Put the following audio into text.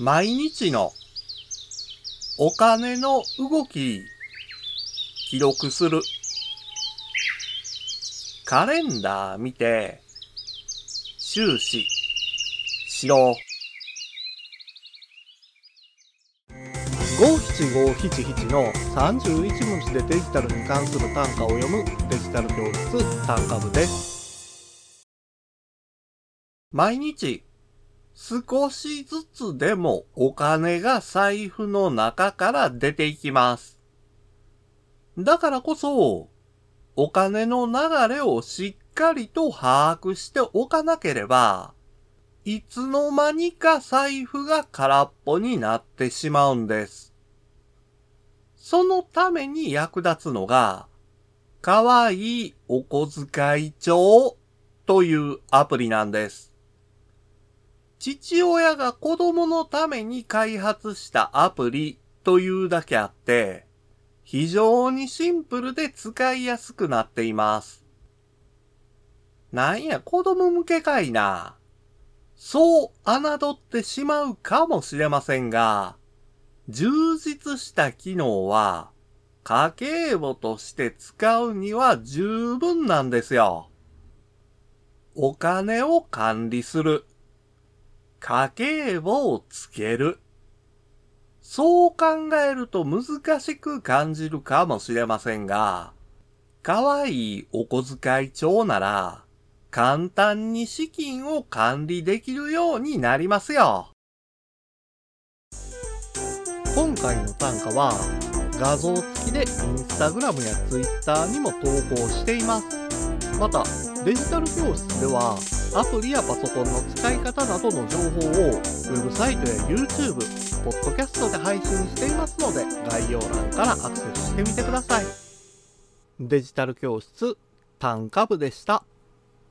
毎日のお金の動き記録する。カレンダー見て収支しろ。五七五七七の31文字でデジタルに関する単価を読むデジタル教室単価部です。毎日少しずつでもお金が財布の中から出ていきます。だからこそ、お金の流れをしっかりと把握しておかなければ、いつの間にか財布が空っぽになってしまうんです。そのために役立つのが、かわいいお小遣い帳というアプリなんです。父親が子供のために開発したアプリというだけあって、非常にシンプルで使いやすくなっています。なんや子供向けかいな。そう侮ってしまうかもしれませんが、充実した機能は家計簿として使うには十分なんですよ。お金を管理する。家計簿をつける。そう考えると難しく感じるかもしれませんが、かわいいお小遣い帳なら、簡単に資金を管理できるようになりますよ。今回の単価は、画像付きでインスタグラムやツイッターにも投稿しています。また、デジタル教室では、アプリやパソコンの使い方などの情報をウェブサイトや YouTube、ポッドキャストで配信していますので概要欄からアクセスしてみてください。デジタル教室単価部でした。